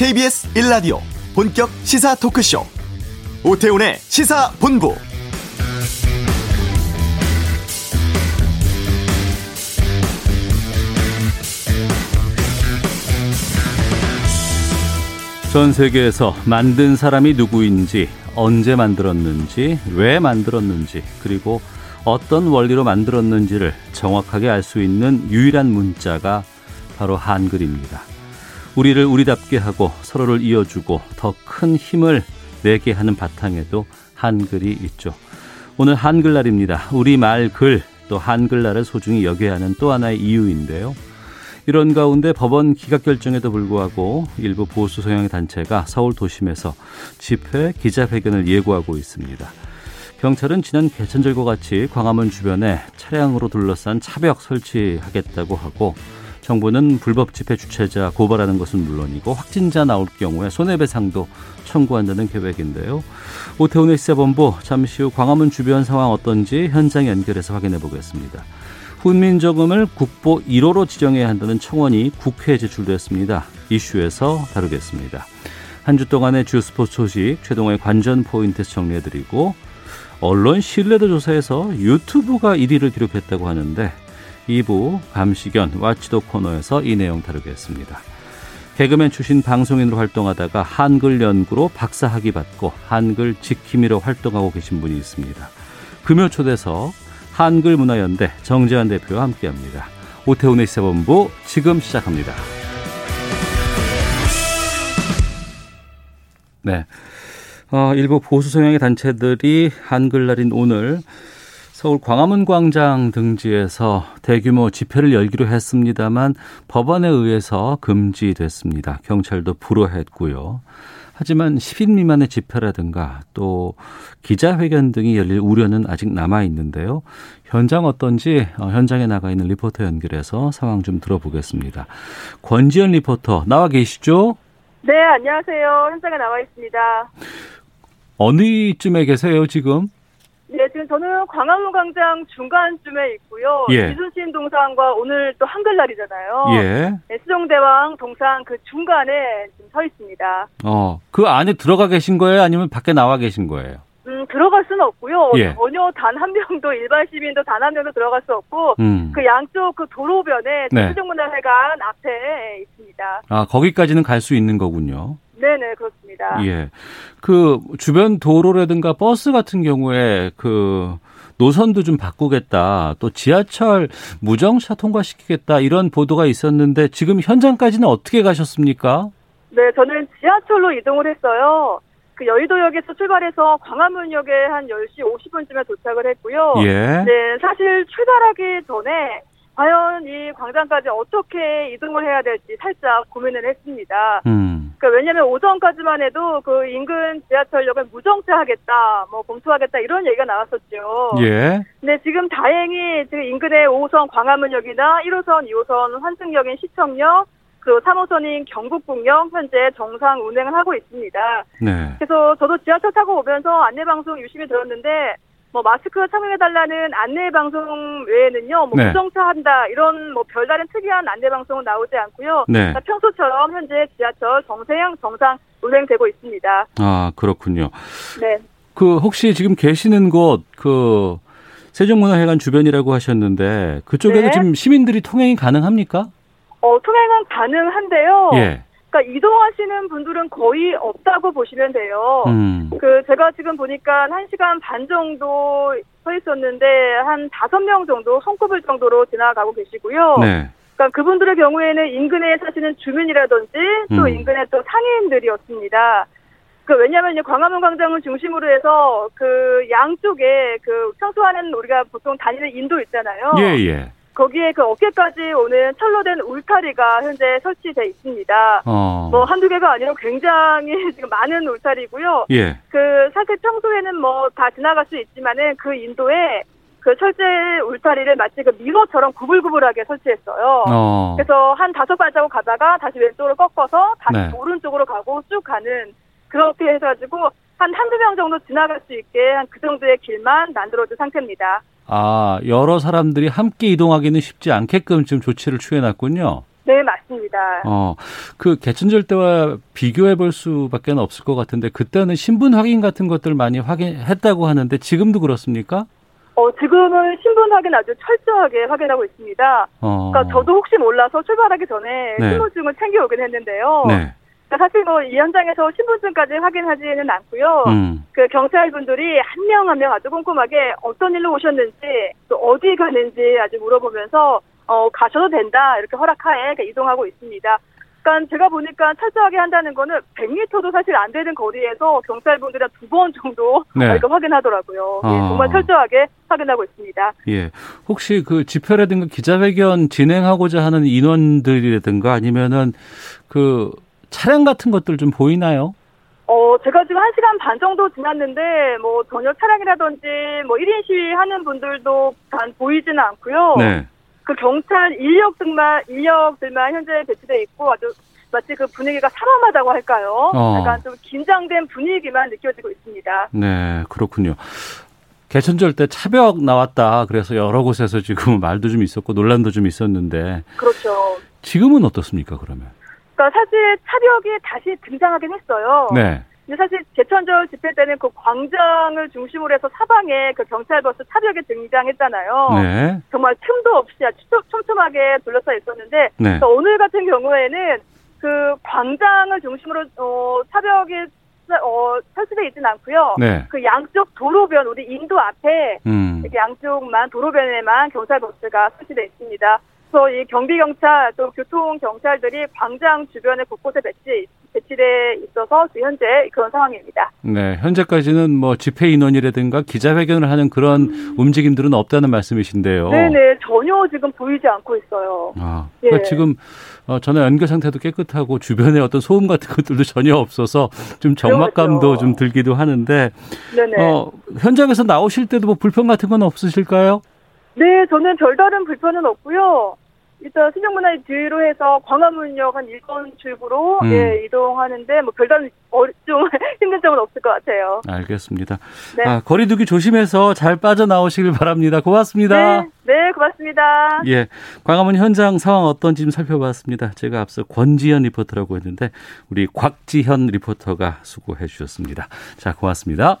KBS 1라디오 본격 시사 토크쇼 오태훈의 시사본부 전 세계에서 만든 사람이 누구인지, 언제 만들었는지, 왜 만들었는지, 그리고 어떤 원리로 만들었는지를 정확하게 알 수 있는 유일한 문자가 바로 한글입니다. 우리를 우리답게 하고 서로를 이어주고 더 큰 힘을 내게 하는 바탕에도 한글이 있죠. 오늘 한글날입니다. 우리 말, 글, 또 한글날을 소중히 여겨야 하는 또 하나의 이유인데요. 이런 가운데 법원 기각 결정에도 불구하고 일부 보수 성향의 단체가 서울 도심에서 집회 기자회견을 예고하고 있습니다. 경찰은 지난 개천절과 같이 광화문 주변에 차량으로 둘러싼 차벽 설치하겠다고 하고 정부는 불법 집회 주최자 고발하는 것은 물론이고 확진자 나올 경우에 손해배상도 청구한다는 계획인데요. 오태훈의 시사본부 잠시 후 광화문 주변 상황 어떤지 현장 연결해서 확인해 보겠습니다. 훈민정음을 국보 1호로 지정해야 한다는 청원이 국회에 제출됐습니다. 이슈에서 다루겠습니다. 한 주 동안의 주 스포츠 소식 최동호의 관전 포인트 정리해드리고 언론 신뢰도 조사에서 유튜브가 1위를 기록했다고 하는데 2부 감시견 와치도 코너에서 이 내용 다루겠습니다. 개그맨 출신 방송인으로 활동하다가 한글 연구로 박사 학위 받고 한글 지킴이로 활동하고 계신 분이 있습니다. 금요 초대석 한글문화연대 정재환 대표와 함께합니다. 오태훈의 시사본부 지금 시작합니다. 네. 어, 일부 보수 성향의 단체들이 한글날인 오늘 서울 광화문 광장 등지에서 대규모 집회를 열기로 했습니다만 법원에 의해서 금지됐습니다. 경찰도 불허했고요. 하지만 10인 미만의 집회라든가 또 기자회견 등이 열릴 우려는 아직 남아 있는데요. 현장 어떤지 어, 현장에 나가 있는 리포터 연결해서 상황 좀 들어보겠습니다. 권지현 리포터 나와 계시죠? 네, 안녕하세요. 현장에 나와 있습니다. 어느 쯤에 계세요, 지금? 네, 지금 저는 광화문 광장 중간쯤에 있고요. 예. 이순신 동상과 오늘 또 한글날이잖아요. 예. 네, 수종대왕 동상 그 중간에 지금 서 있습니다. 어, 그 안에 들어가 계신 거예요? 아니면 밖에 나와 계신 거예요? 음, 들어갈 수는 없고요. 예. 전혀 단 한 명도 일반 시민도 단 한 명도 들어갈 수 없고 음. 그 양쪽 그 도로변에 네. 수종문화회관 앞에 있습니다. 아, 거기까지는 갈 수 있는 거군요. 네네 그렇습니다. 예. 그 주변 도로라든가 버스 같은 경우에 그 노선도 좀 바꾸겠다. 또 지하철 무정차 통과시키겠다. 이런 보도가 있었는데 지금 현장까지는 어떻게 가셨습니까? 네, 저는 지하철로 이동을 했어요. 그 여의도역에서 출발해서 광화문역에 한 10시 50분쯤에 도착을 했고요. 예. 네, 사실 출발하기 전에 과연 이 광장까지 어떻게 이동을 해야 될지 살짝 고민을 했습니다. 음. 그러니까 왜냐하면 오전까지만 해도 그 인근 지하철역을 무정차하겠다, 뭐 검토하겠다 이런 얘기가 나왔었죠. 예. 근데 지금 다행히 지금 인근의 5호선 광화문역이나 1호선, 2호선 환승역인 시청역, 그리고 3호선인 경북북역 현재 정상 운행을 하고 있습니다. 네. 그래서 저도 지하철 타고 오면서 안내 방송 유심히 들었는데 뭐 마스크 착용해달라는 안내 방송 외에는요, 뭐 네. 무정차한다 이런 뭐 별다른 특이한 안내 방송은 나오지 않고요. 네. 평소처럼 현재 지하철 정세양 정상 운행되고 있습니다. 아, 그렇군요. 네. 그 혹시 지금 계시는 곳 그 세종문화회관 주변이라고 하셨는데 그쪽에도 네. 지금 시민들이 통행이 가능합니까? 어, 통행은 가능한데요. 예. 그러니까 이동하시는 분들은 거의 없다고 보시면 돼요. 음. 그 제가 지금 보니까 1시간 반 정도 서 있었는데 한 5명 정도 손꼽을 정도로 지나가고 계시고요. 네. 그러니까 그분들의 경우에는 인근에 사시는 주민이라든지 또 음. 인근의 또 상인들이었습니다. 그 왜냐하면 광화문 광장을 중심으로 해서 그 양쪽에 그 평소에는 우리가 보통 다니는 인도 있잖아요. 예, 예. 거기에 그 어깨까지 오는 철로 된 울타리가 현재 설치돼 있습니다. 어. 뭐 한두 개가 아니라 굉장히 지금 많은 울타리고요. 예. 그 사실 평소에는 뭐 다 지나갈 수 있지만은 그 인도에 그 철제 울타리를 마치 그 미러처럼 구불구불하게 설치했어요. 어. 그래서 한 다섯 발자국 가다가 다시 왼쪽으로 꺾어서 다시 네. 오른쪽으로 가고 쭉 가는 그렇게 해가지고 한 한두 명 정도 지나갈 수 있게 한 그 정도의 길만 만들어준 상태입니다. 아, 여러 사람들이 함께 이동하기는 쉽지 않게끔 지금 조치를 취해놨군요. 네, 맞습니다. 어, 그 개천절 때와 비교해 볼 수밖에 없을 것 같은데 그때는 신분 확인 같은 것들 많이 확인했다고 하는데 지금도 그렇습니까? 어, 지금은 신분 확인 아주 철저하게 확인하고 있습니다. 어. 그러니까 저도 혹시 몰라서 출발하기 전에 네. 신분증을 챙겨오긴 했는데요. 네. 그러니까 사실 뭐 이 현장에서 신분증까지 확인하지는 않고요. 음. 그 경찰분들이 한 명 한 명 아주 꼼꼼하게 어떤 일로 오셨는지 또 어디 가는지 아주 물어보면서 어, 가셔도 된다 이렇게 허락하에 이동하고 있습니다. 그러니까 제가 보니까 철저하게 한다는 거는 100m도 사실 안 되는 거리에서 경찰분들이 두 번 정도 네. 이거 확인하더라고요. 예, 아. 예, 정말 철저하게 확인하고 있습니다. 예, 혹시 그 집회라든가 기자회견 진행하고자 하는 인원들이라든가 아니면은 그 차량 같은 것들 좀 보이나요? 어, 제가 지금 1시간 반 정도 지났는데, 뭐, 저녁 차량이라든지, 뭐, 1인 시위 하는 분들도 단 보이지는 않고요. 네. 그 경찰 인력들만 인력들만 현재 배치돼 있고 아주 마치 그 분위기가 사람하다고 할까요? 어. 약간 좀 긴장된 분위기만 느껴지고 있습니다. 네, 그렇군요. 개천절 때 차벽 나왔다. 그래서 여러 곳에서 지금 말도 좀 있었고 논란도 좀 있었는데. 그렇죠. 지금은 어떻습니까, 그러면? 그러니까 사실 차벽이 다시 등장하긴 했어요. 네. 근데 사실 제천절 집회 때는 그 광장을 중심으로 해서 사방에 그 경찰버스 차벽에 등장했잖아요. 네. 정말 틈도 없이 촘촘하게 둘러싸여 있었는데 네. 오늘 같은 경우에는 그 광장을 중심으로 어, 차벽에 어, 설치되어 있지는 않고요. 네. 그 양쪽 도로변 우리 인도 앞에 음. 양쪽만 도로변에만 경찰 버스가 설치되어 있습니다. 그래서 이 경비 경찰 또 교통 경찰들이 광장 주변에 곳곳에 배치 배치돼 있어서 현재 그런 상황입니다. 네, 현재까지는 뭐 집회 인원이라든가 기자회견을 하는 그런 음. 움직임들은 없다는 말씀이신데요. 네, 네, 전혀 지금 보이지 않고 있어요. 아, 그러니까 예. 지금 어, 전화 연결 상태도 깨끗하고 주변에 어떤 소음 같은 것들도 전혀 없어서 좀 적막감도 그렇죠. 좀 들기도 하는데, 네네. 어, 현장에서 나오실 때도 뭐 불편 같은 건 없으실까요? 네, 저는 별다른 불편은 없고요. 일단 신정문화 뒤로 해서 광화문역 한 1번 출구로 음. 예, 이동하는데 뭐 별다른 어, 좀 힘든 점은 없을 것 같아요. 알겠습니다. 네. 아, 거리두기 조심해서 잘 빠져나오시길 바랍니다. 고맙습니다. 네, 네, 고맙습니다. 예, 광화문 현장 상황 어떤지 좀 살펴봤습니다. 제가 앞서 권지현 리포터라고 했는데 우리 곽지현 리포터가 수고해 주셨습니다. 자, 고맙습니다.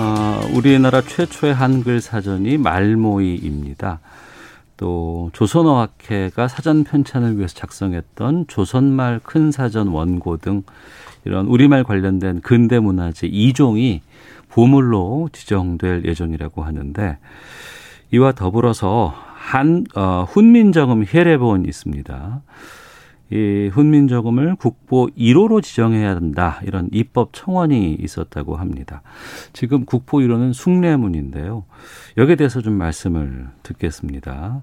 어, 우리나라 최초의 한글 사전이 말모이입니다. 또 조선어학회가 사전 편찬을 위해서 작성했던 조선말 큰 사전 원고 등 이런 우리말 관련된 근대 문화재 2종이 보물로 지정될 예정이라고 하는데 이와 더불어서 한 어, 훈민정음 혜례본이 있습니다. 이 훈민 저금을 국보 1호로 지정해야 한다. 이런 입법 청원이 있었다고 합니다. 지금 국보 1호는 숭례문인데요. 여기에 대해서 좀 말씀을 듣겠습니다.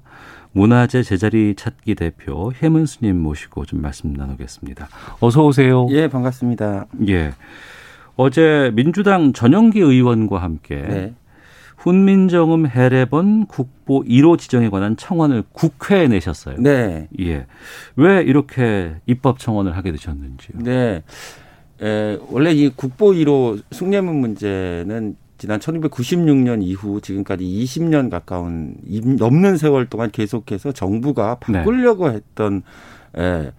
문화재 제자리 찾기 대표 해문 스님 모시고 좀 말씀 나누겠습니다. 어서 오세요. 예, 반갑습니다. 예. 어제 민주당 전영기 의원과 함께 네. 훈민정음 해례본 국보 1호 지정에 관한 청원을 국회에 내셨어요. 네. 예. 왜 이렇게 입법 청원을 하게 되셨는지요? 네. 에, 원래 이 국보 1호 숭례문 문제는 지난 1996년 이후 지금까지 20년 가까운 넘는 세월 동안 계속해서 정부가 네. 바꾸려고 네. 했던 에,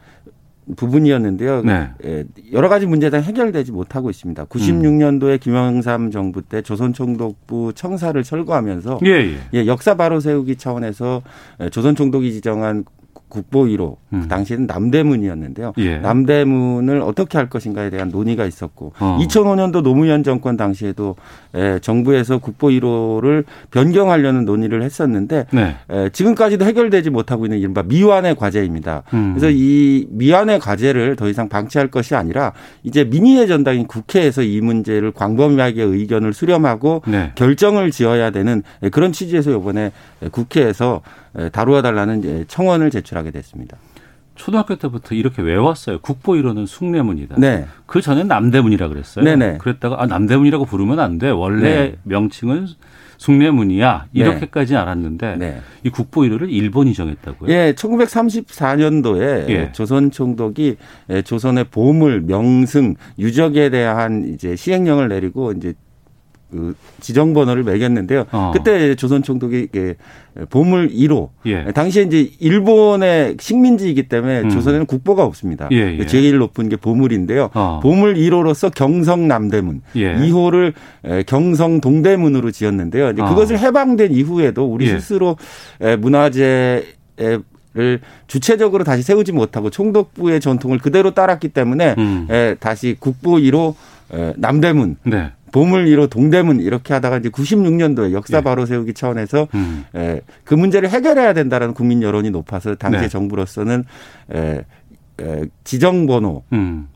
부분이었는데요. 네. 예, 여러 가지 문제가 해결되지 못하고 있습니다. 96년도에 김영삼 정부 때 조선총독부 청사를 철거하면서 예, 예. 예, 역사 바로 세우기 차원에서 조선총독이 지정한 국보 1호 음. 당시에는 남대문이었는데요. 예. 남대문을 어떻게 할 것인가에 대한 논의가 있었고 어. 2005년도 노무현 정권 당시에도 에, 정부에서 국보 1호를 변경하려는 논의를 했었는데 네. 에, 지금까지도 해결되지 못하고 있는 이른바 미완의 과제입니다. 음. 그래서 이 미완의 과제를 더 이상 방치할 것이 아니라 이제 민의의 전당인 국회에서 이 문제를 광범위하게 의견을 수렴하고 네. 결정을 지어야 되는 그런 취지에서 이번에 국회에서 다루어 달라는 청원을 제출하게 됐습니다. 초등학교 때부터 이렇게 외웠어요. 국보 1호는 숭례문이다. 네. 그 전엔 남대문이라 그랬어요. 네네. 그랬다가 아 남대문이라고 부르면 안 돼. 원래 네. 명칭은 숭례문이야. 이렇게까지 네. 알았는데 네. 이 국보 1호를 일본이 정했다고요? 예, 1934년도에 예. 조선 총독이 예, 조선의 보물, 명승, 유적에 대한 이제 시행령을 내리고 이제 그 지정 번호를 매겼는데요. 어. 그때 조선 총독이 보물 1호. 예. 당시에 이제 일본의 식민지이기 때문에 음. 조선에는 국보가 없습니다. 예, 예. 제일 높은 게 보물인데요. 어. 보물 1호로서 경성 남대문, 예. 2호를 경성 동대문으로 지었는데요. 어. 그것을 해방된 이후에도 우리 예. 스스로 문화재 를 주체적으로 다시 세우지 못하고 총독부의 전통을 그대로 따랐기 때문에 음. 다시 국보 1호 남대문 네. 보물 1호 동대문 이렇게 하다가 이제 96년도에 역사 예. 바로 세우기 차원에서 음. 에, 그 문제를 해결해야 된다라는 국민 여론이 높아서 당시 네. 정부로서는 에, 에, 지정 번호를 음.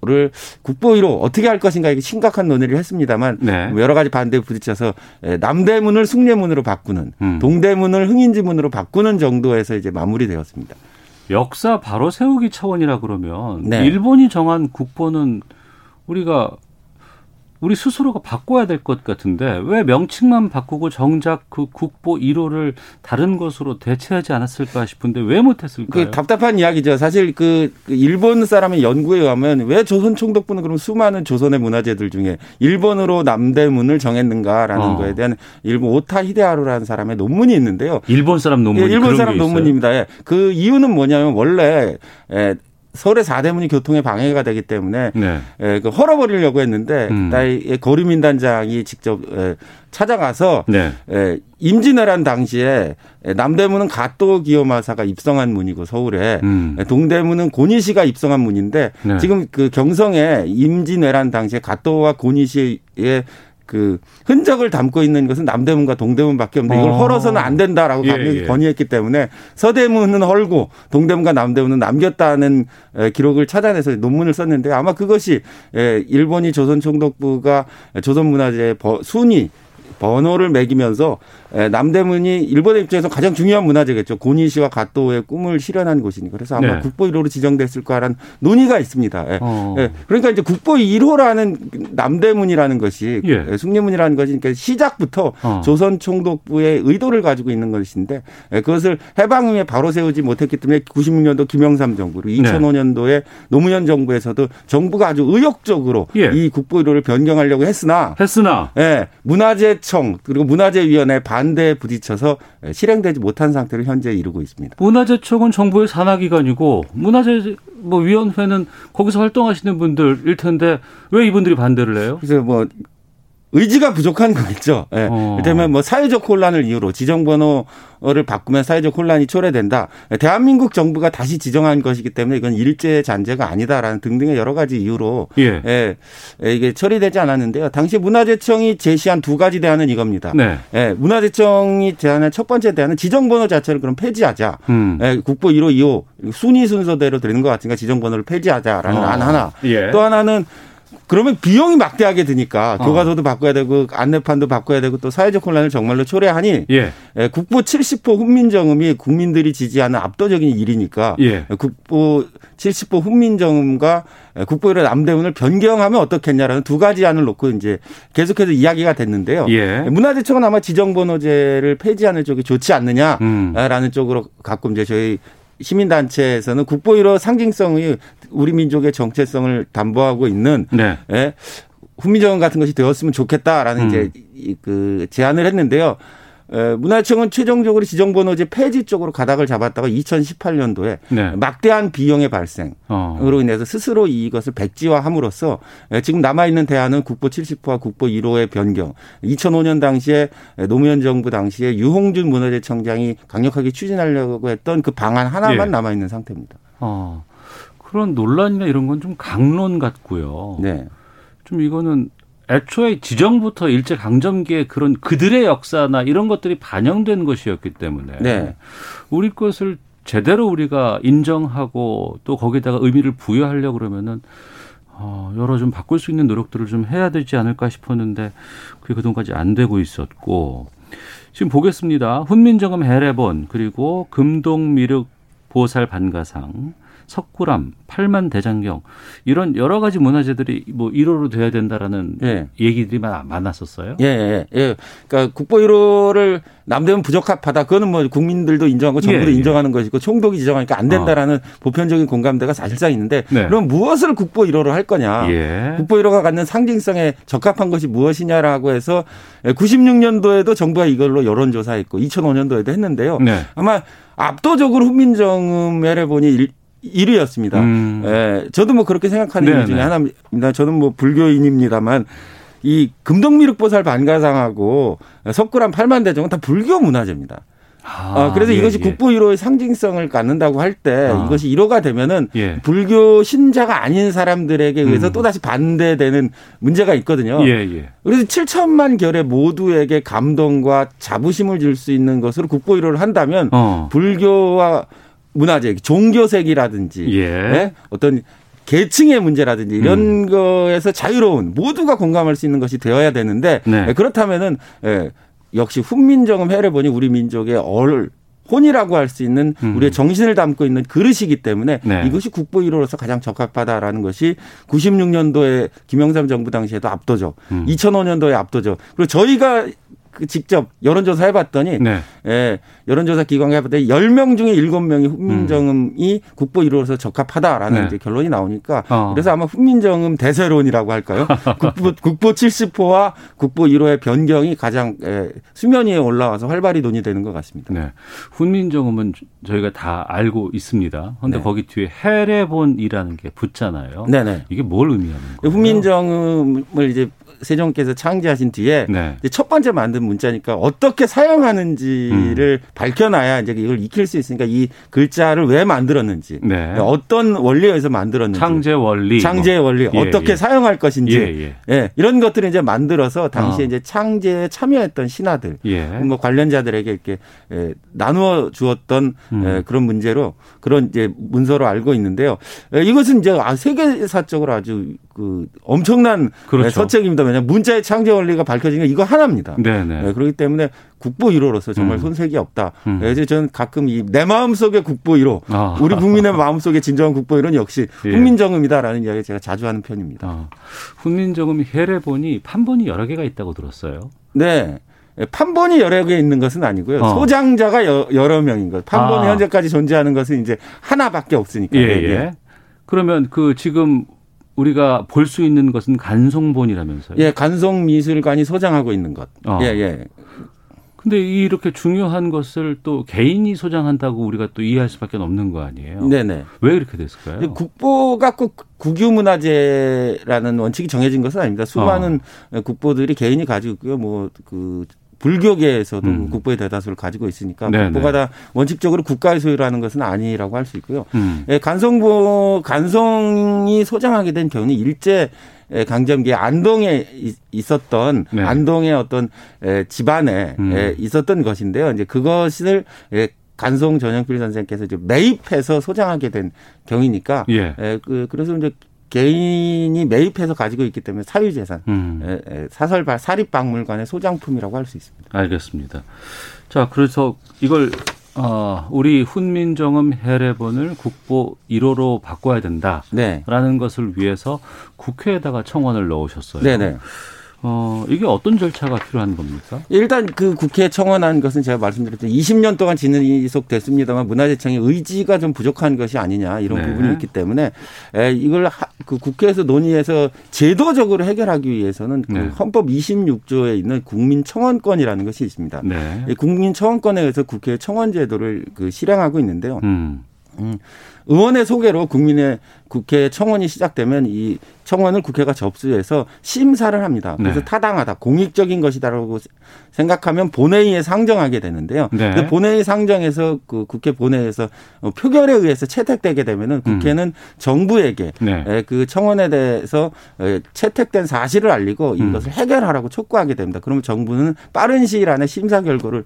국보 1호 어떻게 할 것인가 이게 심각한 논의를 했습니다만 네. 뭐 여러 가지 반대에 부딪혀서 에, 남대문을 숭례문으로 바꾸는 음. 동대문을 흥인지문으로 바꾸는 정도에서 이제 마무리되었습니다. 역사 바로 세우기 차원이라 그러면 네. 일본이 정한 국보는 우리가 우리 스스로가 바꿔야 될 것 같은데 왜 명칭만 바꾸고 정작 그 국보 1호를 다른 것으로 대체하지 않았을까 싶은데 왜 못했을까요? 그 답답한 이야기죠. 사실 그, 그 일본 사람의 연구에 의하면 왜 조선 총독부는 그럼 수많은 조선의 문화재들 중에 일본으로 남대문을 정했는가라는 어. 거에 대한 일본 오타 히데하루라는 사람의 논문이 있는데요. 일본 사람 논문 예, 일본 사람 논문입니다. 예. 그 이유는 뭐냐면 원래 예, 서울의 사대문이 교통에 방해가 되기 때문에 네. 에, 그 헐어버리려고 했는데 음. 나의 거리민단장이 직접 에, 찾아가서 네. 에, 임진왜란 당시에 남대문은 가또 기요마사가 입성한 문이고 서울에 음. 동대문은 고니시가 입성한 문인데 네. 지금 그 경성에 임진왜란 당시에 가또와 고니시의 그 흔적을 담고 있는 것은 남대문과 동대문밖에 없는데 이걸 어. 헐어서는 안 된다라고 강력히 예, 예. 건의했기 때문에 서대문은 헐고 동대문과 남대문은 남겼다는 기록을 찾아내서 논문을 썼는데 아마 그것이 일본이 조선 총독부가 조선 문화재 순위 번호를 매기면서 남대문이 일본의 입장에서 가장 중요한 문화재겠죠. 고니시와 가토의 꿈을 실현한 곳이니까. 그래서 아마 네. 국보 1호로 지정됐을 거라는 논의가 있습니다. 예. 어. 예. 그러니까 이제 국보 1호라는 남대문이라는 것이 예. 숭례문이라는 것이 그러니까 시작부터 어. 조선 총독부의 의도를 가지고 있는 것인데 예. 그것을 해방 후에 바로 세우지 못했기 때문에 96년도 김영삼 정부, 그리고 2005년도에 노무현 정부에서도 정부가 아주 의욕적으로 예. 이 국보 1호를 변경하려고 했으나 했으나 예. 문화재 청 그리고 문화재위원회 반 반대에 부딪혀서 실행되지 못한 상태를 현재 이루고 있습니다. 문화재청은 정부의 산하기관이고 문화재 뭐 위원회는 거기서 활동하시는 분들일 텐데 왜 이분들이 반대를 해요? 그래서 뭐 의지가 부족한 거겠죠. 예. 어. 이를테면 뭐 사회적 혼란을 이유로 지정번호를 바꾸면 사회적 혼란이 초래된다. 대한민국 정부가 다시 지정한 것이기 때문에 이건 일제 잔재가 아니다라는 등등의 여러 가지 이유로 예. 예. 이게 처리되지 않았는데요. 당시 문화재청이 제시한 두 가지 대안은 이겁니다. 네. 예. 문화재청이 제안한 첫 번째 대안은 지정번호 자체를 그럼 폐지하자. 음. 예. 국보 1호, 2호 순위 순서대로 되는 것 같으니까 지정번호를 폐지하자라는 어. 안 하나. 예. 또 하나는 그러면 비용이 막대하게 드니까 어. 교과서도 바꿔야 되고 안내판도 바꿔야 되고 또 사회적 혼란을 정말로 초래하니 예. 예 국보 70호 훈민정음이 국민들이 지지하는 압도적인 일이니까 예. 국보 70호 훈민정음과 국보일의 남대문을 변경하면 어떻겠냐라는 두 가지 안을 놓고 이제 계속해서 이야기가 됐는데요. 예. 문화재청은 아마 지정번호제를 폐지하는 쪽이 좋지 않느냐라는 음. 쪽으로 갖고 이제 저희 시민단체에서는 국보 1호 상징성이 우리 민족의 정체성을 담보하고 있는 네. 예, 훈민정음 같은 것이 되었으면 좋겠다라는 음. 이제 그 제안을 했는데요. 문화청은 최종적으로 지정번호제 폐지 쪽으로 가닥을 잡았다가 2018년도에 네. 막대한 비용의 발생으로 어. 인해서 스스로 이것을 백지화함으로써 지금 남아있는 대안은 국보 70호와 국보 1호의 변경. 2005년 당시에 노무현 정부 당시에 유홍준 문화재청장이 강력하게 추진하려고 했던 그 방안 하나만 예. 남아있는 상태입니다. 어. 그런 논란이나 이런 건 좀 강론 같고요. 네. 좀 이거는 애초에 지정부터 일제 강점기에 그런 그들의 역사나 이런 것들이 반영된 것이었기 때문에 네. 우리 것을 제대로 우리가 인정하고 또 거기다가 의미를 부여하려 고 그러면은 어, 여러 좀 바꿀 수 있는 노력들을 좀 해야 되지 않을까 싶었는데 그게 그동안까지 안 되고 있었고 지금 보겠습니다. 훈민정음 해례본 그리고 금동미륵 보살 반가상 석굴암, 팔만 대장경 이런 여러 가지 문화재들이 뭐 1호로 돼야 된다라는 예. 얘기들이 많았었어요. 예, 예, 예. 그러니까 국보 1호를 남대문 부적합하다. 그거는 뭐 국민들도 인정하고 정부도 예, 예. 인정하는 것이고 총독이 지정하니까 안 된다라는 어. 보편적인 공감대가 사실상 있는데 네. 그럼 무엇을 국보 1호로 할 거냐? 예. 국보 1호가 갖는 상징성에 적합한 것이 무엇이냐라고 해서 96년도에도 정부가 이걸로 여론조사했고 2005년도에도 했는데요. 네. 아마 압도적으로 훈민정음회를 보니 1위였습니다. 음. 예, 저도 뭐 그렇게 생각하는 네네. 이유 중에 네. 하나입니다. 저는 뭐 불교인입니다만 이 금동미륵보살 반가상하고 석굴암 팔만대종은 다 불교 문화재입니다. 아, 어, 그래서 예, 이것이 예. 국보 1호의 상징성을 갖는다고 할때 아. 이것이 1호가 되면은 예. 불교 신자가 아닌 사람들에게 의해서 음. 또다시 반대되는 문제가 있거든요. 예, 예. 그래서 7천만 결의 모두에게 감동과 자부심을 줄 수 있는 것으로 국보 1호를 한다면 어. 불교와 문화재, 종교색이라든지 예. 네? 어떤 계층의 문제라든지 이런 음. 거에서 자유로운 모두가 공감할 수 있는 것이 되어야 되는데 네. 예, 그렇다면은 예, 역시 훈민정음 해를 보니 우리 민족의 얼 혼이라고 할 수 있는 음. 우리의 정신을 담고 있는 그릇이기 때문에 네. 이것이 국보 1호로서 가장 적합하다라는 것이 96년도에 김영삼 정부 당시에도 압도적, 음. 2005년도에 압도적. 그리고 저희가 그 직접 여론조사 해봤더니 네. 예, 여론조사 기관이 해봤더니 10명 중에 7명이 훈민정음이 음. 국보 1호로서 적합하다라는 네. 이제 결론이 나오니까 어. 그래서 아마 훈민정음 대세론이라고 할까요? 국보, 국보 70호와 국보 1호의 변경이 가장 예, 수면 위에 올라와서 활발히 논의되는 것 같습니다. 네. 훈민정음은 저희가 다 알고 있습니다. 그런데 네. 거기 뒤에 해례본이라는 게 붙잖아요. 네네. 이게 뭘 의미하는 거예요? 훈민정음을 이제 세종께서 창제하신 뒤에 네. 첫 번째 만든 문자니까 어떻게 사용하는지를 음. 밝혀놔야 이제 이걸 익힐 수 있으니까 이 글자를 왜 만들었는지 네. 어떤 원리에 의해서 만들었는지 창제 원리 창제 원리 뭐. 어떻게 예. 사용할 것인지 예, 예. 예, 이런 것들을 이제 만들어서 당시에 어. 이제 창제에 참여했던 신하들 예. 뭐 관련자들에게 이렇게 예, 나누어 주었던 음. 예, 그런 문제로 그런 이제 문서로 알고 있는데요. 예, 이것은 이제 아, 세계사적으로 아주 그 엄청난 그렇죠. 서책입니다. 왜냐 문자의 창제 원리가 밝혀진 게 이거 하나입니다. 네네. 네, 그렇기 때문에 국보 1호로서 정말 음. 손색이 없다. 음. 그래서 저는 가끔 이 내 마음속의 국보 1호, 아. 우리 국민의 마음속의 진정한 국보 1호는 역시 예. 훈민정음이다라는 이야기 제가 자주 하는 편입니다. 아. 훈민정음 혈례본이 판본이 여러 개가 있다고 들었어요. 네. 판본이 여러 개 있는 것은 아니고요. 어. 소장자가 여러 명인 것. 판본이 아. 현재까지 존재하는 것은 이제 하나밖에 없으니까. 예, 예. 그러면 그 지금 우리가 볼 수 있는 것은 간송본이라면서요? 예, 간송 미술관이 소장하고 있는 것. 어. 예, 예. 근데 이렇게 중요한 것을 또 개인이 소장한다고 우리가 또 이해할 수밖에 없는 거 아니에요? 네네. 왜 그렇게 됐을까요? 국보가 꼭 국유문화재라는 원칙이 정해진 것은 아닙니다. 수많은 어. 국보들이 개인이 가지고 있고요. 뭐 그 불교계에서도 음. 국보의 대다수를 가지고 있으니까 네네. 국보가 다 원칙적으로 국가의 소유라는 것은 아니라고 할 수 있고요. 음. 예, 간성보 간성이 소장하게 된 경우는 일제 강점기에 안동에 있었던 네. 안동의 어떤 집안에 음. 있었던 것인데요. 이제 그것을 간송 전영필 선생께서 이제 매입해서 소장하게 된 경위니까 예. 그 그래서 이제 개인이 매입해서 가지고 있기 때문에 사유재산, 음. 사설 사립박물관의 소장품이라고 할 수 있습니다. 알겠습니다. 자, 그래서 이걸 어, 우리 훈민정음 해례본을 국보 1호로 바꿔야 된다라는 네. 것을 위해서 국회에다가 청원을 넣으셨어요. 네네. 어, 이게 어떤 절차가 필요한 겁니까? 일단 그 국회에 청원한 것은 제가 말씀드렸던 20년 동안 진행이속됐습니다만 문화재청의 의지가 좀 부족한 것이 아니냐 이런 네. 부분이 있기 때문에 에, 이걸 하, 그 국회에서 논의해서 제도적으로 해결하기 위해서는 그 네. 헌법 26조에 있는 국민청원권이라는 것이 있습니다. 네. 국민청원권에 의해서 국회 청원 제도를 그 실행하고 있는데요. 음. 음. 의원의 소개로 국민의 국회 청원이 시작되면 이 청원을 국회가 접수해서 심사를 합니다. 그래서 네. 타당하다, 공익적인 것이다라고 생각하면 본회의에 상정하게 되는데요. 네. 본회의 상정에서 그 국회 본회의에서 표결에 의해서 채택되게 되면은 음. 국회는 음. 정부에게 네. 그 청원에 대해서 채택된 사실을 알리고 이것을 음. 해결하라고 촉구하게 됩니다. 그러면 정부는 빠른 시일 안에 심사 결과를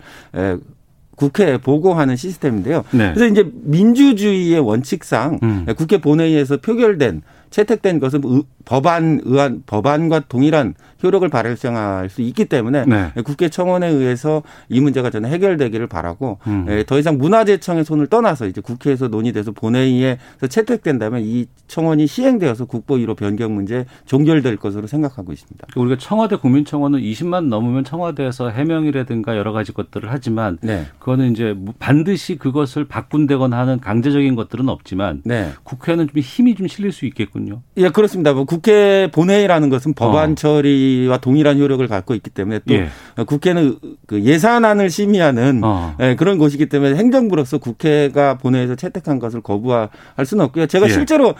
국회에 보고하는 시스템인데요. 네. 그래서 이제 민주주의의 원칙상 음. 국회 본회의에서 표결된 채택된 것은 법안 의안 법안과 동일한 효력을 발생할 수 있기 때문에 네. 국회 청원에 의해서 이 문제가 저는 해결되기를 바라고 음. 예, 더 이상 문화재청의 손을 떠나서 이제 국회에서 논의돼서 본회의에서 채택된다면 이 청원이 시행되어서 국보 1호 변경 문제 종결될 것으로 생각하고 있습니다. 우리가 청와대 국민청원은 20만 넘으면 청와대에서 해명이라든가 여러 가지 것들을 하지만 네. 그거는 이제 반드시 그것을 바꾼다거나 하는 강제적인 것들은 없지만 네. 국회는 좀 힘이 좀 실릴 수 있겠군요. 예, 그렇습니다. 뭐 국회 본회의라는 것은 법안 어. 처리와 동일한 효력을 갖고 있기 때문에 또 예. 국회는 그 예산안을 심의하는 어. 예, 그런 곳이기 때문에 행정부로서 국회가 본회의에서 채택한 것을 거부할 수는 없고요. 제가 예. 실제로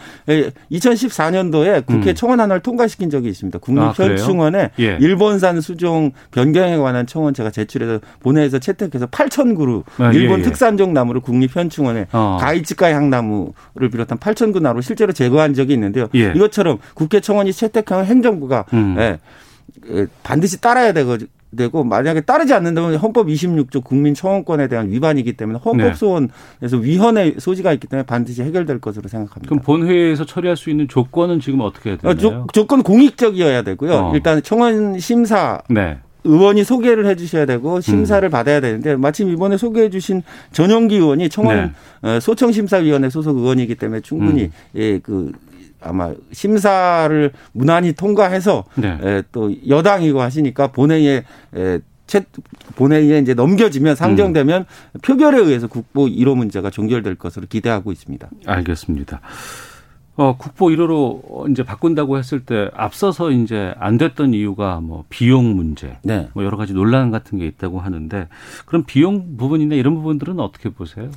2014년도에 예, 국회 음. 청원 하나를 통과시킨 적이 있습니다. 국립현충원에 아, 예. 일본산 수종 변경에 관한 청원 제가 제출해서 본회의에서 채택해서 8천 그루 아, 일본 예, 예. 특산종 나무를 국립현충원에 어. 가이치카 향나무를 비롯한 8천 그루 나무를 실제로 제거한 적이 있는 데요. 이것처럼 국회 청원이 채택한 행정부가 음. 예, 반드시 따라야 되고 되고 만약에 따르지 않는다면 헌법 26조 국민 청원권에 대한 위반이기 때문에 헌법 소원에서 네. 위헌의 소지가 있기 때문에 반드시 해결될 것으로 생각합니다. 그럼 본회의에서 처리할 수 있는 조건은 지금 어떻게 해야 되나요? 조, 건 공익적이어야 되고요. 어. 일단 청원 심사 네. 의원이 소개를 해 주셔야 되고 심사를 음. 받아야 되는데 마침 이번에 소개해 주신 전용기 의원이 청원 네. 어, 소청심사위원회 소속 의원이기 때문에 충분히 음. 예, 그 아마 심사를 무난히 통과해서 네. 에, 또 여당이고 하시니까 본회의에 에, 채, 본회의에 이제 넘겨지면 상정되면 음. 표결에 의해서 국보 1호 문제가 종결될 것으로 기대하고 있습니다. 알겠습니다. 어, 국보 1호로 이제 바꾼다고 했을 때 앞서서 이제 안 됐던 이유가 뭐 비용 문제, 네. 뭐 여러 가지 논란 같은 게 있다고 하는데 그럼 비용 부분이나 이런 부분들은 어떻게 보세요?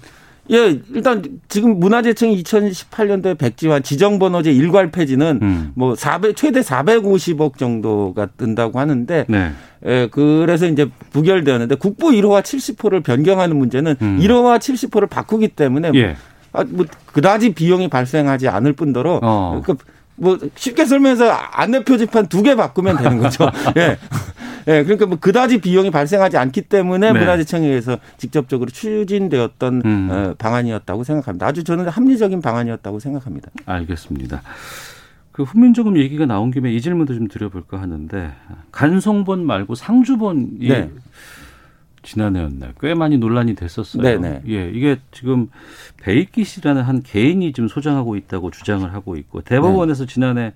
예, 일단 지금 문화재청이 2018년도에 백지화 지정번호제 일괄 폐지는 음. 뭐 400, 최대 450억 정도가 든다고 하는데 네. 예, 그래서 이제 부결되었는데 국보 1호와 70호를 변경하는 문제는 음. 1호와 70호를 바꾸기 때문에 예. 아, 뭐 그다지 비용이 발생하지 않을 뿐더러 어. 그, 뭐 쉽게 설명해서 안내 표지판 두 개 바꾸면 되는 거죠. 예. 예, 그러니까 뭐 그다지 비용이 발생하지 않기 때문에 네. 문화재청에 의해서 직접적으로 추진되었던 음. 어, 방안이었다고 생각합니다. 아주 저는 합리적인 방안이었다고 생각합니다. 알겠습니다. 그 훈민조금 얘기가 나온 김에 이 질문도 좀 드려볼까 하는데 간송본 말고 상주본이 네. 지난해였나요? 꽤 많이 논란이 됐었어요. 네네. 예, 이게 지금 베이키 씨라는 한 개인이 지금 소장하고 있다고 주장을 하고 있고 대법원에서 네. 지난해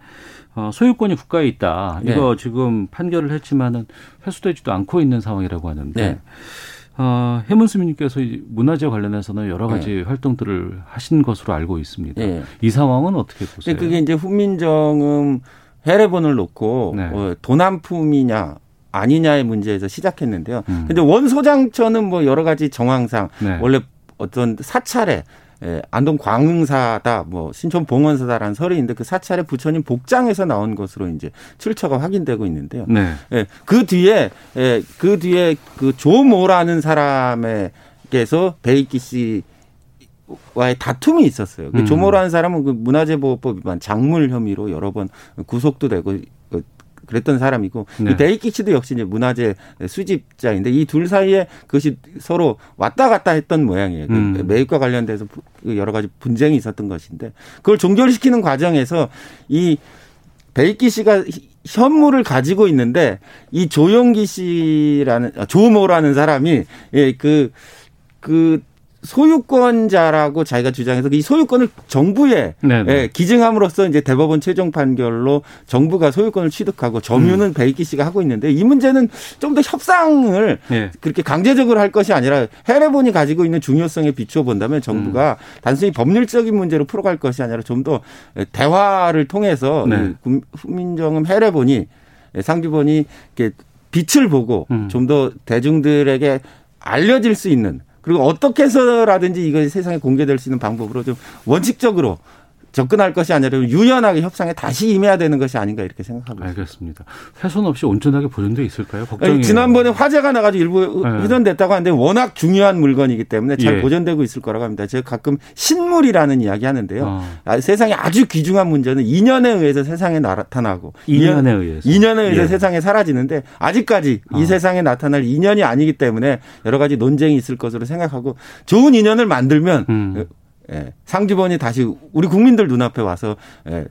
어, 소유권이 국가에 있다. 이거 네. 지금 판결을 했지만은 회수되지도 않고 있는 상황이라고 하는데 네. 어, 해문수민님께서 문화재 관련해서는 여러 가지 네. 활동들을 하신 것으로 알고 있습니다. 네. 이 상황은 어떻게 보세요? 그게 이제 훈민정음 해례본을 놓고 네. 어, 도난품이냐 아니냐의 문제에서 시작했는데요. 음. 근데 원 소장처는 뭐 여러 가지 정황상 네. 원래 어떤 사찰에 예, 안동 광흥사다, 뭐 신촌 봉원사다라는 설이 있는데 그 사찰의 부처님 복장에서 나온 것으로 이제 출처가 확인되고 있는데요. 네. 예, 그 뒤에 예, 그 뒤에 그 조모라는 사람에게서 베이키 씨 와의 다툼이 있었어요. 그 음. 조모라는 사람은 그 문화재보호법 위반 장물 혐의로 여러 번 구속도 되고 그랬던 사람이고 네. 이 배익기 씨도 역시 이제 문화재 수집자인데 이 둘 사이에 그것이 서로 왔다 갔다 했던 모양이에요. 그 음. 매입과 관련돼서 그 여러 가지 분쟁이 있었던 것인데 그걸 종결시키는 과정에서 이 배익기 씨가 현물을 가지고 있는데 이 조용훈 씨라는 아, 조모라는 사람이 예그그 그 소유권자라고 자기가 주장해서 이 소유권을 정부에 예, 기증함으로써 이제 대법원 최종 판결로 정부가 소유권을 취득하고 점유는 음. 베이키 씨가 하고 있는데 이 문제는 좀 더 협상을 네. 그렇게 강제적으로 할 것이 아니라 해례본이 가지고 있는 중요성에 비추어 본다면 정부가 음. 단순히 법률적인 문제로 풀어갈 것이 아니라 좀 더 대화를 통해서 네. 국민정음 해례본이 상주본이 이렇게 빛을 보고 음. 좀더 대중들에게 알려질 수 있는 그리고 어떻게 해서라든지 이거 세상에 공개될 수 있는 방법으로 좀 원칙적으로 접근할 것이 아니라 유연하게 협상에 다시 임해야 되는 것이 아닌가 이렇게 생각하고 있습니다. 알겠습니다. 훼손 없이 온전하게 보존돼 있을까요? 걱정이 지난번에 화재가 나가지고 일부 네. 훼손됐다고 하는데 워낙 중요한 물건이기 때문에 잘 예. 보존되고 있을 거라고 합니다. 제가 가끔 신물이라는 이야기 하는데요. 어. 세상에 아주 귀중한 문제는 인연에 의해서 세상에 나타나고 인연에 의해서 인연에 의해서 예. 세상에 사라지는데 아직까지 어. 이 세상에 나타날 인연이 아니기 때문에 여러 가지 논쟁이 있을 것으로 생각하고 좋은 인연을 만들면 음. 예, 상주본이 다시 우리 국민들 눈앞에 와서 예,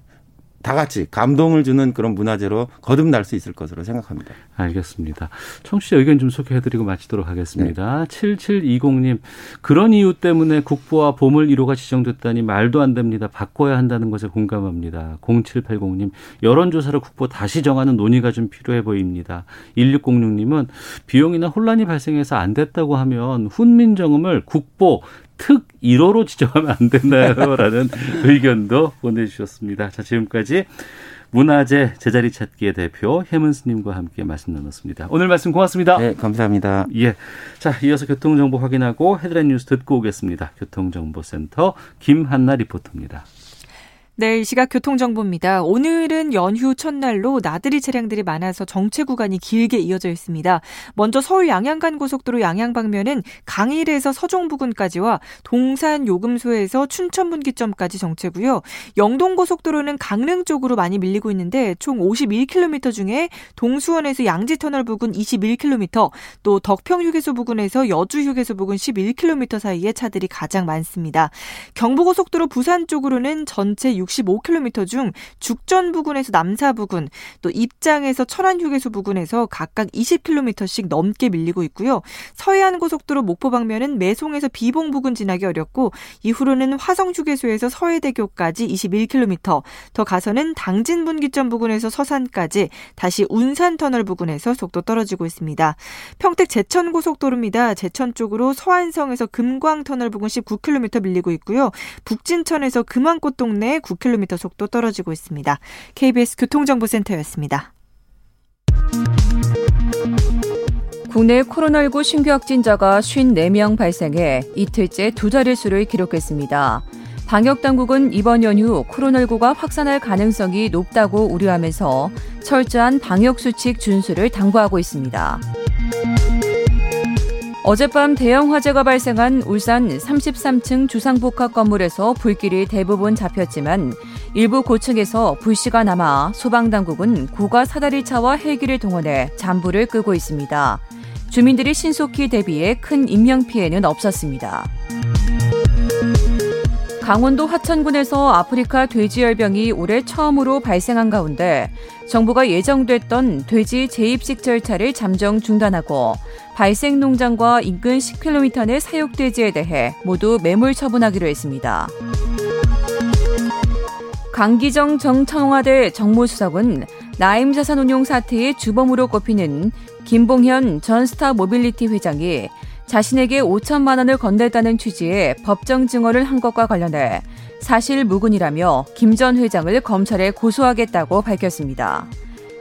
다 같이 감동을 주는 그런 문화재로 거듭날 수 있을 것으로 생각합니다. 알겠습니다. 청취자 의견 좀 소개해드리고 마치도록 하겠습니다. 네. 7720님, 그런 이유 때문에 국보와 보물 1호가 지정됐다니 말도 안 됩니다. 바꿔야 한다는 것에 공감합니다. 0780님, 여론조사로 국보 다시 정하는 논의가 좀 필요해 보입니다. 1606님은 비용이나 혼란이 발생해서 안 됐다고 하면 훈민정음을 국보 특 1호로 지정하면 안 됐나요? 라는 의견도 보내주셨습니다. 자, 지금까지 문화재 제자리 찾기의 대표 해문스님과 함께 말씀 나눴습니다. 오늘 말씀 고맙습니다. 네, 감사합니다. 예. 자, 이어서 교통정보 확인하고 헤드라인 뉴스 듣고 오겠습니다. 교통정보센터 김한나 리포터입니다. 네, 이 시각 교통정보입니다. 오늘은 연휴 첫날로 나들이 차량들이 많아서 정체 구간이 길게 이어져 있습니다. 먼저 서울 양양간 고속도로 양양 방면은 강일에서 서종 부근까지와 동산 요금소에서 춘천 분기점까지 정체고요. 영동 고속도로는 강릉 쪽으로 많이 밀리고 있는데 총 51km 중에 동수원에서 양지터널 부근 21km, 또 덕평 휴게소 부근에서 여주 휴게소 부근 11km 사이에 차들이 가장 많습니다. 경부고속도로 부산 쪽으로는 전체 65km 중 죽전 부근에서 남사 부근, 또 입장에서 철안 휴게소 부근에서 각각 20km씩 넘게 밀리고 있고요. 서해안 고속도로 목포 방면은 매송에서 비봉 부근 지나기 어렵고 이후로는 화성 휴게소에서 서해대교까지 21km, 더 가서는 당진 분기점 부근에서 서산까지 다시 운산 터널 부근에서 속도 떨어지고 있습니다. 평택 제천 고속도로입니다. 제천 쪽으로 서안성에서 금광 터널 부근 19km 밀리고 있고요. 북진천에서 금왕꽃 동네 9km 속도 떨어지고 있습니다. KBS 교통정보센터였습니다. 국내 코로나19 신규 확진자가 54명 발생해 이틀째 두 자릿수를 기록했습니다. 방역당국은 이번 연휴 코로나19가 확산할 가능성이 높다고 우려하면서 철저한 방역수칙 준수를 당부하고 있습니다. 어젯밤 대형 화재가 발생한 울산 33층 주상복합 건물에서 불길이 대부분 잡혔지만 일부 고층에서 불씨가 남아 소방당국은 고가 사다리차와 헬기를 동원해 잠불을 끄고 있습니다. 주민들이 신속히 대비해 큰 인명피해는 없었습니다. 강원도 화천군에서 아프리카 돼지열병이 올해 처음으로 발생한 가운데 정부가 예정됐던 돼지 재입식 절차를 잠정 중단하고 발생 농장과 인근 10km 내 사육돼지에 대해 모두 매몰 처분하기로 했습니다. 강기정 전 청와대 정무수석은 라임 자산운용 사태의 주범으로 꼽히는 김봉현 전 스타 모빌리티 회장이 자신에게 5천만 원을 건넸다는 취지의 법정 증언을 한 것과 관련해 사실 무근이라며 김 전 회장을 검찰에 고소하겠다고 밝혔습니다.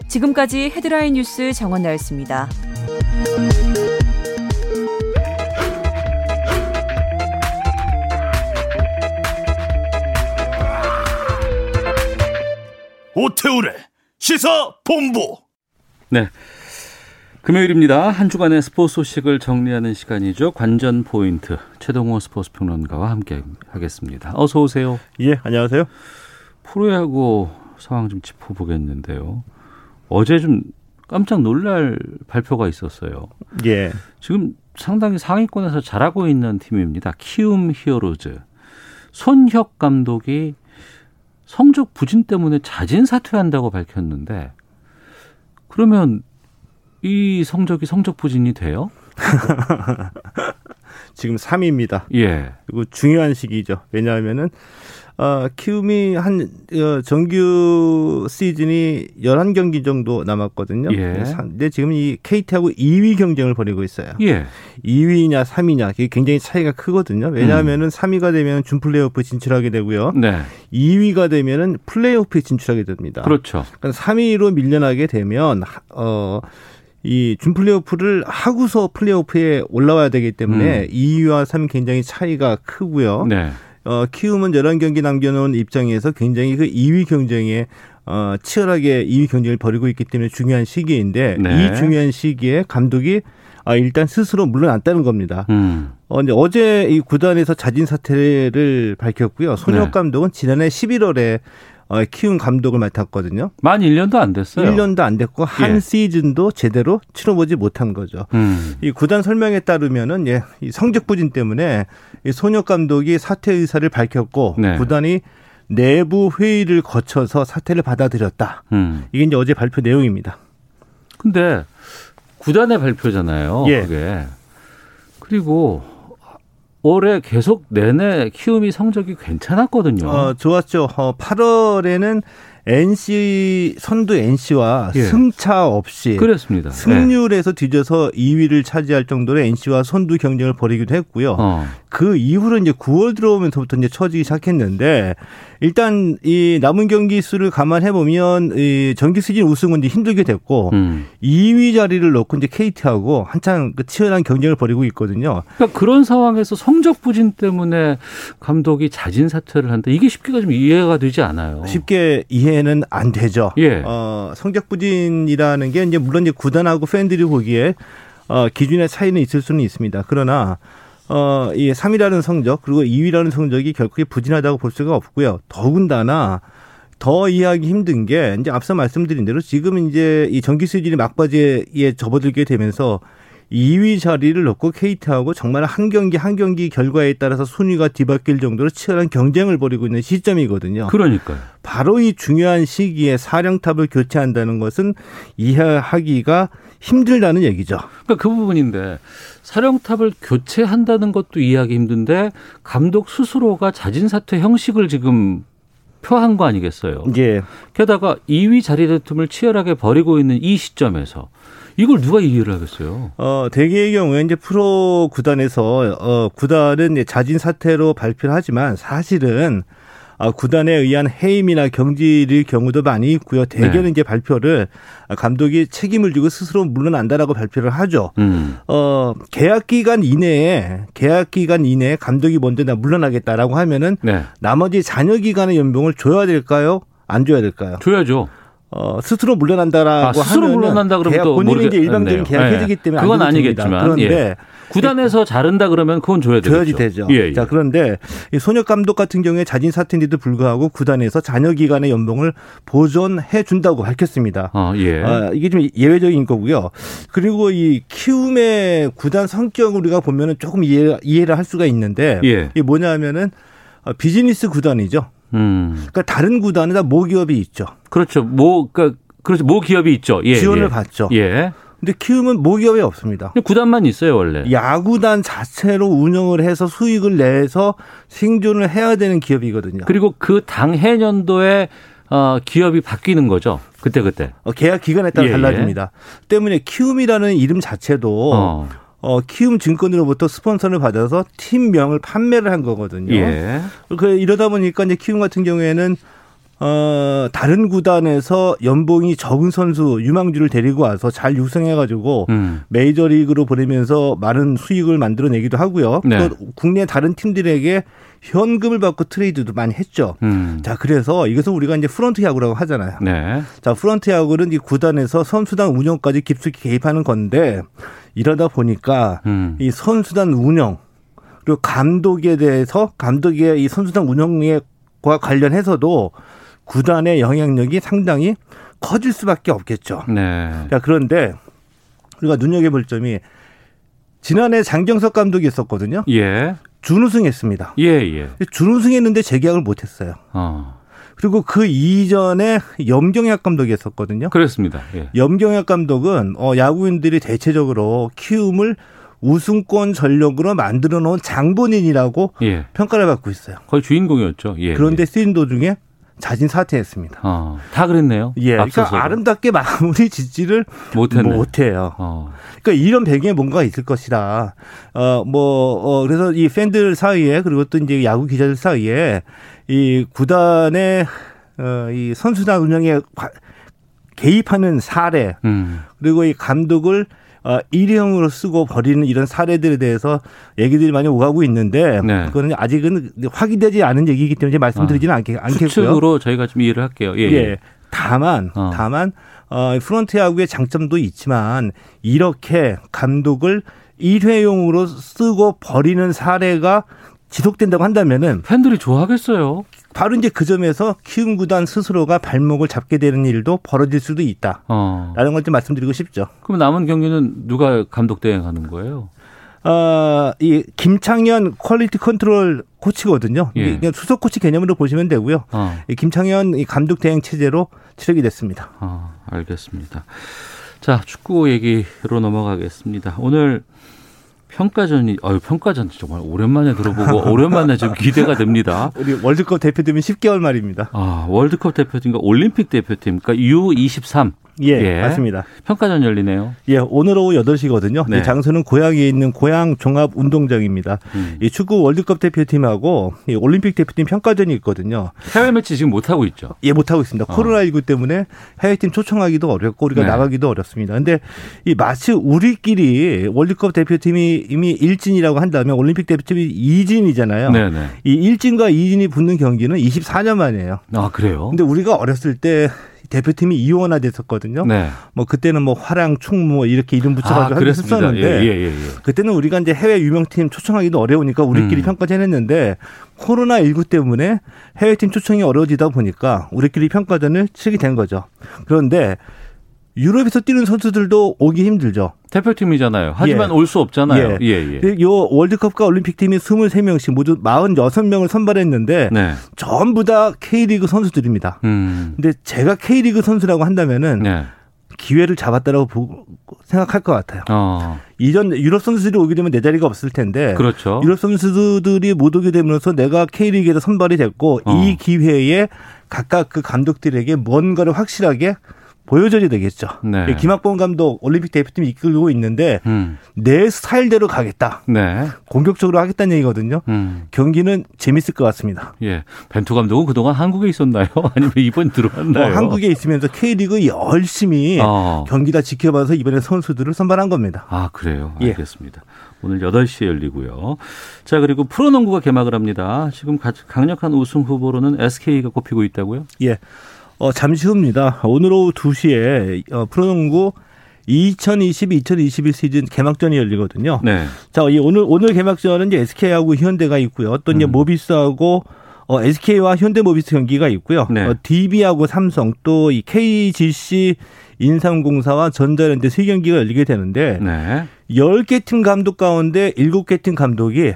지금까지 헤드라인 뉴스 정원 나였습니다. 오태우래 시사 본부. 네. 금요일입니다. 한 주간의 스포츠 소식을 정리하는 시간이죠. 관전 포인트 최동호 스포츠 평론가와 함께 하겠습니다. 어서 오세요. 예, 안녕하세요. 프로야구 상황 좀 짚어보겠는데요. 어제 좀 깜짝 놀랄 발표가 있었어요. 예. 지금 상당히 상위권에서 잘하고 있는 팀입니다. 키움 히어로즈. 손혁 감독이 성적 부진 때문에 자진 사퇴한다고 밝혔는데 그러면 이 성적이 성적 부진이 돼요? 지금 3위입니다. 예. 그리고 중요한 시기죠. 왜냐하면은 어, 키움이 한 어, 정규 시즌이 11경기 정도 남았거든요. 예. 근데 지금 이 KT하고 2위 경쟁을 벌이고 있어요. 예. 2위냐 3위냐 이게 굉장히 차이가 크거든요. 왜냐하면은 음. 3위가 되면 준 플레이오프 진출하게 되고요. 네. 2위가 되면은 플레이오프에 진출하게 됩니다. 그렇죠. 그러니까 3위로 밀려나게 되면 어 이 준 플레이오프를 하고서 플레이오프에 올라와야 되기 때문에 음. 2위와 3위 굉장히 차이가 크고요. 네. 어, 키움은 11경기 남겨놓은 입장에서 굉장히 그 2위 경쟁에 어, 치열하게 2위 경쟁을 벌이고 있기 때문에 중요한 시기인데 네. 이 중요한 시기에 감독이 아, 일단 스스로 물러났다는 겁니다. 음. 어, 근데 어제 이 구단에서 자진 사퇴를 밝혔고요. 손혁 네. 감독은 지난해 11월에 어, 키운 감독을 맡았거든요. 만 1년도 안 됐어요. 1년도 안 됐고 한 예. 시즌도 제대로 치러보지 못한 거죠. 음. 이 구단 설명에 따르면은 예, 이 성적 부진 때문에 이 손혁 감독이 사퇴 의사를 밝혔고 네. 구단이 내부 회의를 거쳐서 사퇴를 받아들였다. 음. 이게 이제 어제 발표 내용입니다. 근데 구단의 발표잖아요. 예. 그게. 그리고 올해 계속 내내 키움이 성적이 괜찮았거든요. 어, 좋았죠. 어, 8월에는 NC 선두 NC와 예. 승차 없이 그렇습니다. 승률에서 뒤져서 2위를 차지할 정도로 NC와 선두 경쟁을 벌이기도 했고요. 어. 그 이후로 이제 9월 들어오면서부터 이제 처지기 시작했는데 일단 이 남은 경기 수를 감안해 보면 이 정기 시즌 우승은 이제 힘들게 됐고 음. 2위 자리를 놓고 이제 KT하고 한창 그 치열한 경쟁을 벌이고 있거든요. 그러니까 그런 상황에서 성적 부진 때문에 감독이 자진 사퇴를 한다. 이게 쉽게가 좀 이해가 되지 않아요. 쉽게 이해는 안 되죠. 예. 어, 성적 부진이라는 게 이제 물론 이제 구단하고 팬들이 보기에 어, 기준의 차이는 있을 수는 있습니다. 그러나 어, 이 3위라는 성적 그리고 2위라는 성적이 결코 부진하다고 볼 수가 없고요. 더군다나 더 이해하기 힘든 게 이제 앞서 말씀드린 대로 지금 이제 이 정기 수준이 막바지에 접어들게 되면서 2위 자리를 놓고 KT하고 정말 한 경기 한 경기 결과에 따라서 순위가 뒤바뀔 정도로 치열한 경쟁을 벌이고 있는 시점이거든요. 그러니까요. 바로 이 중요한 시기에 사령탑을 교체한다는 것은 이해하기가 힘들다는 얘기죠. 그러니까 그 부분인데 사령탑을 교체한다는 것도 이해하기 힘든데 감독 스스로가 자진 사퇴 형식을 지금 표한 거 아니겠어요? 예. 게다가 2위 자리 다툼을 치열하게 벌이고 있는 이 시점에서 이걸 누가 이해를 하겠어요? 어, 대개의 경우에 이제 프로 구단에서 어, 구단은 자진 사퇴로 발표를 하지만 사실은 아, 구단에 의한 해임이나 경질일 경우도 많이 있고요. 대개는 네. 이제 발표를 감독이 책임을 지고 스스로 물러난다라고 발표를 하죠. 음. 어, 계약 기간 이내에 계약 기간 이내에 감독이 먼저 나 물러나겠다라고 하면은 네. 나머지 잔여 기간의 연봉을 줘야 될까요? 안 줘야 될까요? 줘야죠. 어, 스스로 물러난다라고 아, 스스로 물러난다 그러면 계약, 또 본인이 이제 일반적인 계약해주기 네. 때문에 그건 아니겠지만 그런데 예. 구단에서 자른다 그러면 그건 줘야 되죠. 줘야지 되죠. 예, 예. 자 그런데 이 소녀 감독 같은 경우에 자진 사퇴인데도 불구하고 구단에서 잔여 기간의 연봉을 보존해 준다고 밝혔습니다. 아, 예. 아, 이게 좀 예외적인 거고요. 그리고 이 키움의 구단 성격을 우리가 보면은 조금 이해, 이해를 할 수가 있는데 예. 이게 뭐냐면은 비즈니스 구단이죠. 음. 그러니까 다른 구단은 다 모기업이 있죠. 그렇죠. 모 그러니까 그렇죠. 모 기업이 있죠. 예, 지원을 예. 받죠. 예. 근데 키움은 모기업이 없습니다. 구단만 있어요, 원래. 야구단 자체로 운영을 해서 수익을 내서 생존을 해야 되는 기업이거든요. 그리고 그 당해 년도에 어, 기업이 바뀌는 거죠. 그때 그때. 어, 계약 기간에 따라 예, 예. 달라집니다. 때문에 키움이라는 이름 자체도 어. 어, 키움 증권으로부터 스폰서를 받아서 팀명을 판매를 한 거거든요. 예. 그 이러다 보니까 이제 키움 같은 경우에는 어, 다른 구단에서 연봉이 적은 선수 유망주를 데리고 와서 잘 육성해가지고 음. 메이저리그로 보내면서 많은 수익을 만들어내기도 하고요. 네. 또 국내 다른 팀들에게 현금을 받고 트레이드도 많이 했죠. 음. 자, 그래서 이것을 우리가 이제 프런트 야구라고 하잖아요. 네. 자, 프런트 야구는 이 구단에서 선수단 운영까지 깊숙이 개입하는 건데 이러다 보니까 음. 이 선수단 운영 그리고 감독에 대해서 감독의 이 선수단 운영과 관련해서도 구단의 영향력이 상당히 커질 수밖에 없겠죠. 네. 자, 그런데 우리가 눈여겨볼 점이 지난해 장정석 감독이 있었거든요. 예. 준우승했습니다. 예, 예. 준우승했는데 재계약을 못했어요. 어. 그리고 그 이전에 염경엽 감독이 있었거든요. 그렇습니다. 예. 염경엽 감독은 어, 야구인들이 대체적으로 키움을 우승권 전력으로 만들어 놓은 장본인이라고 예. 평가를 받고 있어요. 거의 주인공이었죠. 예. 그런데 쓰인 도중에 자진 사퇴했습니다. 어, 다 그랬네요. 예, 그러니까 아름답게 마무리 짓지를 못했네. 못해요. 어. 그러니까 이런 배경에 뭔가 있을 것이다. 어, 뭐, 어, 그래서 이 팬들 사이에 그리고 또 이제 야구 기자들 사이에 이 구단의 어, 이 선수단 운영에 개입하는 사례 음. 그리고 이 감독을 어, 일회용으로 쓰고 버리는 이런 사례들에 대해서 얘기들이 많이 오가고 있는데 네. 그거는 아직은 확인되지 않은 얘기이기 때문에 말씀드리지는 아, 않겠, 않겠고요. 추측으로 저희가 좀 이해를 할게요. 예. 예. 예. 다만 어. 다만 어, 프론트 야구의 장점도 있지만 이렇게 감독을 일회용으로 쓰고 버리는 사례가 지속된다고 한다면은 팬들이 좋아하겠어요. 바로 이제 그 점에서 키움 구단 스스로가 발목을 잡게 되는 일도 벌어질 수도 있다. 어. 라는 걸좀 말씀드리고 싶죠. 그럼 남은 경기는 누가 감독 대행하는 거예요? 어, 이 김창현 quality control 코치거든요. 예. 그냥 수석 코치 개념으로 보시면 되고요. 어. 이 김창현 이 감독 대행 체제로 치르게 됐습니다. 어, 알겠습니다. 자, 축구 얘기로 넘어가겠습니다. 오늘 평가전이 아유 평가전 정말 오랜만에 들어보고 오랜만에 좀 기대가 됩니다. 우리 월드컵 대표팀이 10개월 만입니다. 아 월드컵 대표팀과 올림픽 대표팀 그러니까 U23 예, 예, 맞습니다. 평가전 열리네요. 예, 오늘 오후 8시거든요. 네. 장소는 고향에 있는 고향 종합 운동장입니다. 음. 이 축구 월드컵 대표팀하고 이 올림픽 대표팀 평가전이 있거든요. 해외 매치 지금 못 하고 있죠. 예, 못 하고 있습니다. 어. 코로나19 때문에 해외팀 초청하기도 어렵고 우리가 네. 나가기도 어렵습니다. 근데 이 마치 우리끼리 월드컵 대표팀이 이미 일진이라고 한다면 올림픽 대표팀이 이진이잖아요. 네, 네. 이 일진과 이진이 붙는 경기는 24년 만이에요. 아, 그래요? 근데 우리가 어렸을 때 대표팀이 이원화 됐었거든요. 네. 뭐 그때는 뭐 화랑 충무 뭐 이렇게 이름 붙여가지고 아, 했었는데 예, 예, 예, 예, 그때는 우리가 이제 해외 유명팀 초청하기도 어려우니까 우리끼리 음. 평가전 했는데 코로나 19 때문에 해외팀 초청이 어려워지다 보니까 우리끼리 평가전을 치게 된 거죠. 그런데 유럽에서 뛰는 선수들도 오기 힘들죠. 대표팀이잖아요. 하지만 예. 올수 없잖아요. 예. 예, 예. 요 월드컵과 올림픽 팀이 23명씩 모두 46명을 선발했는데 네. 전부 다 K리그 선수들입니다. 음. 근데 제가 K리그 선수라고 한다면은 네. 기회를 잡았다라고 보고 생각할 것 같아요. 어. 이전 유럽 선수들이 오게 되면 내 자리가 없을 텐데 그렇죠. 유럽 선수들이 못 오게 되면서 내가 K리그에서 선발이 됐고 어. 이 기회에 각각 그 감독들에게 뭔가를 확실하게 보여줘야 되겠죠. 네. 예, 김학범 감독 올림픽 대표팀 이끌고 있는데 음. 내 스타일대로 가겠다. 네. 공격적으로 하겠다는 얘기거든요. 음. 경기는 재밌을 것 같습니다. 예. 벤투 감독은 그동안 한국에 있었나요? 아니면 이번 들어왔나요? 어, 한국에 있으면서 K리그 열심히 어. 경기 다 지켜봐서 이번에 선수들을 선발한 겁니다. 아, 그래요? 예. 알겠습니다. 예. 오늘 8시에 열리고요. 자, 그리고 프로농구가 개막을 합니다. 지금 강력한 우승 후보로는 SK가 꼽히고 있다고요? 예. 어, 잠시 후입니다. 오늘 오후 2시에 어, 프로농구 2020-2021 시즌 개막전이 열리거든요. 네. 자, 이 오늘 오늘 개막전은 이제 SK하고 현대가 있고요. 또 이제 음. 모비스하고 어, SK와 현대모비스 경기가 있고요. 네. 어, DB하고 삼성 또 이 KGC 인삼공사와 전자랜드 세 경기가 열리게 되는데 네. 10개 팀 감독 가운데 7개 팀 감독이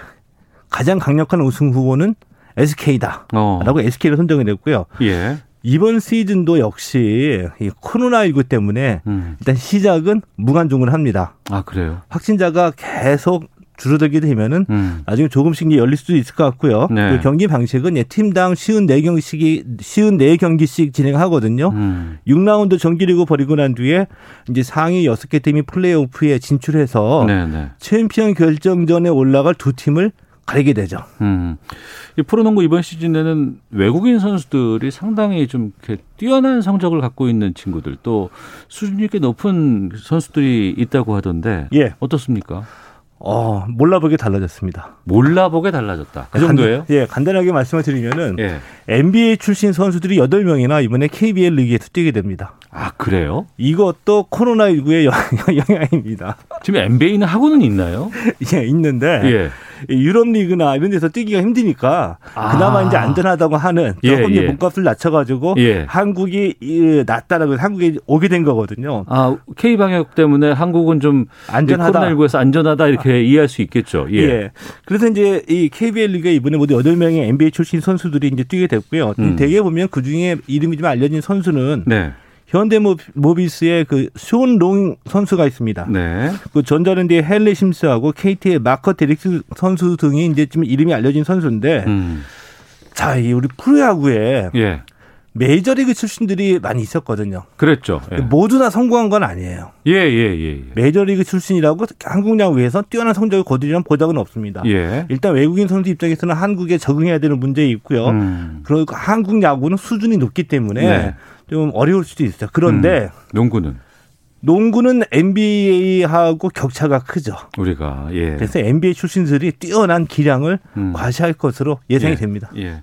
가장 강력한 우승 후보는 SK다. 어. 라고 SK를 선정이 됐고요. 예. 이번 시즌도 역시 이 코로나19 때문에 음. 일단 시작은 무관중을 합니다. 아, 그래요? 확진자가 계속 줄어들게 되면은 음. 나중에 조금씩 열릴 수도 있을 것 같고요. 네. 그 경기 방식은 팀당 쉬운 네 경기씩이 쉬운 네 경기씩 진행하거든요. 음. 6라운드 정기리그 벌이고 난 뒤에 이제 상위 6개 팀이 플레이오프에 진출해서 네, 네. 챔피언 결정전에 올라갈 두 팀을 가리게 되죠. 음. 이 프로농구 이번 시즌에는 외국인 선수들이 상당히 좀 이렇게 뛰어난 성적을 갖고 있는 친구들 또 수준이 꽤 높은 선수들이 있다고 하던데 예. 어떻습니까? 어, 몰라보게 달라졌습니다. 몰라보게 달라졌다. 그 정도예요? 간, 예, 간단하게 말씀을 드리면은 예. NBA 출신 선수들이 8명이나 이번에 KBL 리그에서 뛰게 됩니다. 아, 그래요? 이것도 코로나19의 영향입니다. 지금 NBA는 하고는 있나요? 예, 있는데 예. 유럽 리그나 이런 데서 뛰기가 힘드니까 아. 그나마 이제 안전하다고 하는 예, 조금 예, 예. 몸값을 낮춰가지고 예. 한국이 낮다라고 한국에 오게 된 거거든요. 아 K 방역 때문에 한국은 좀 안전하다. 코로나19에서 안전하다 이렇게 아. 이해할 수 있겠죠. 예. 예. 그래서 이제 이 KBL 리그에 이번에 모두 8명의 NBA 출신 선수들이 이제 뛰게 됐고요. 음. 대개 보면 그 중에 이름이 좀 알려진 선수는 네. 현대모비스의 그 쇼롱 선수가 있습니다. 네. 그 전자랜드의 헨리 심스하고 KT의 마커 데릭스 선수 등이 이제 좀 이름이 알려진 선수인데 음. 자, 이 우리 프로야구에 예. 메이저리그 출신들이 많이 있었거든요. 그랬죠. 예. 모두 다 성공한 건 아니에요. 예, 예, 예. 예. 메이저리그 출신이라고 한국 야구에서 뛰어난 성적을 거두려는 보장은 없습니다. 예. 일단 외국인 선수 입장에서는 한국에 적응해야 되는 문제 있고요. 음. 그리고 한국 야구는 수준이 높기 때문에 네. 좀 어려울 수도 있어요. 그런데 음, 농구는 농구는 NBA하고 격차가 크죠. 우리가 예. 그래서 NBA 출신들이 뛰어난 기량을 음. 과시할 것으로 예상이 예. 됩니다. 예.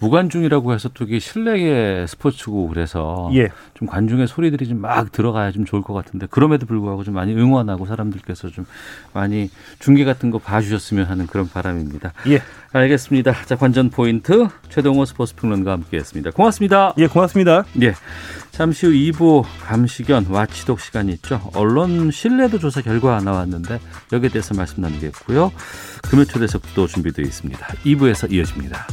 무관중이라고 해서 또 이게 실내의 스포츠고 그래서 예. 좀 관중의 소리들이 좀 막 들어가야 좀 좋을 것 같은데 그럼에도 불구하고 좀 많이 응원하고 사람들께서 좀 많이 중계 같은 거 봐주셨으면 하는 그런 바람입니다. 예. 알겠습니다. 자 관전 포인트 최동호 스포츠 평론가 함께했습니다. 고맙습니다. 예, 고맙습니다. 예. 잠시 후 2부 감시견 와치독 시간이 있죠. 언론 신뢰도 조사 결과 나왔는데 여기에 대해서 말씀 나누겠고요. 금요 초대석도 준비되어 있습니다. 2부에서 이어집니다.